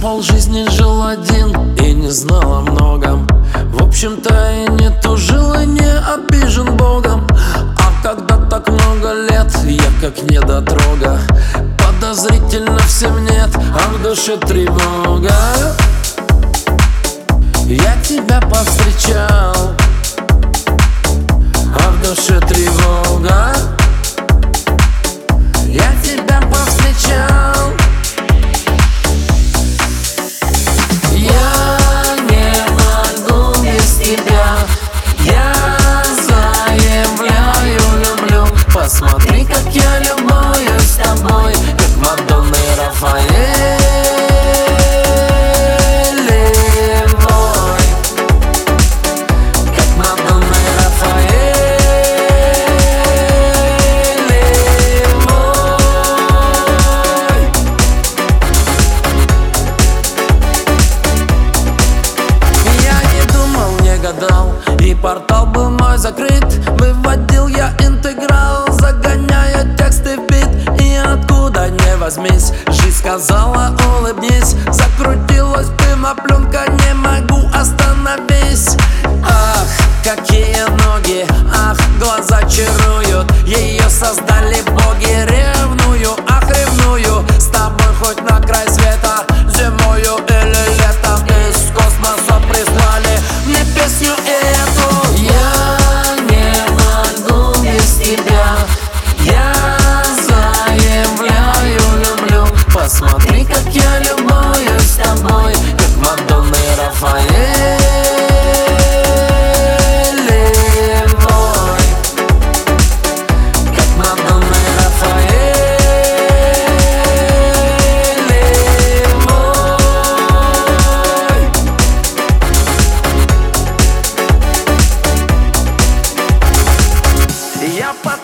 полжизни жил один и не знал о многом. В общем-то и не тужил и не обижен Богом. А когда так много лет, я как недотрога. Подозрительно всем нет, а в душе тревога. Я тебя повстречал А в душе тревога Посмотри, как я любуюсь тобой Как Мадонна и Рафаэль. Мой Как Мадонна и Рафаэль. Мой Я не думал, не гадал И портал был мой закрыт. Выводил я возьмись Жизнь сказала улыбнись. Закрутилась пленка Не могу остановись Ах, какие ноги Ах, глаза чаруют. Ее создали Посмотри, как я любуюсь тобой Как Мадонна и Рафаэль мой, Как Мадонна и Рафаэль мой. Я под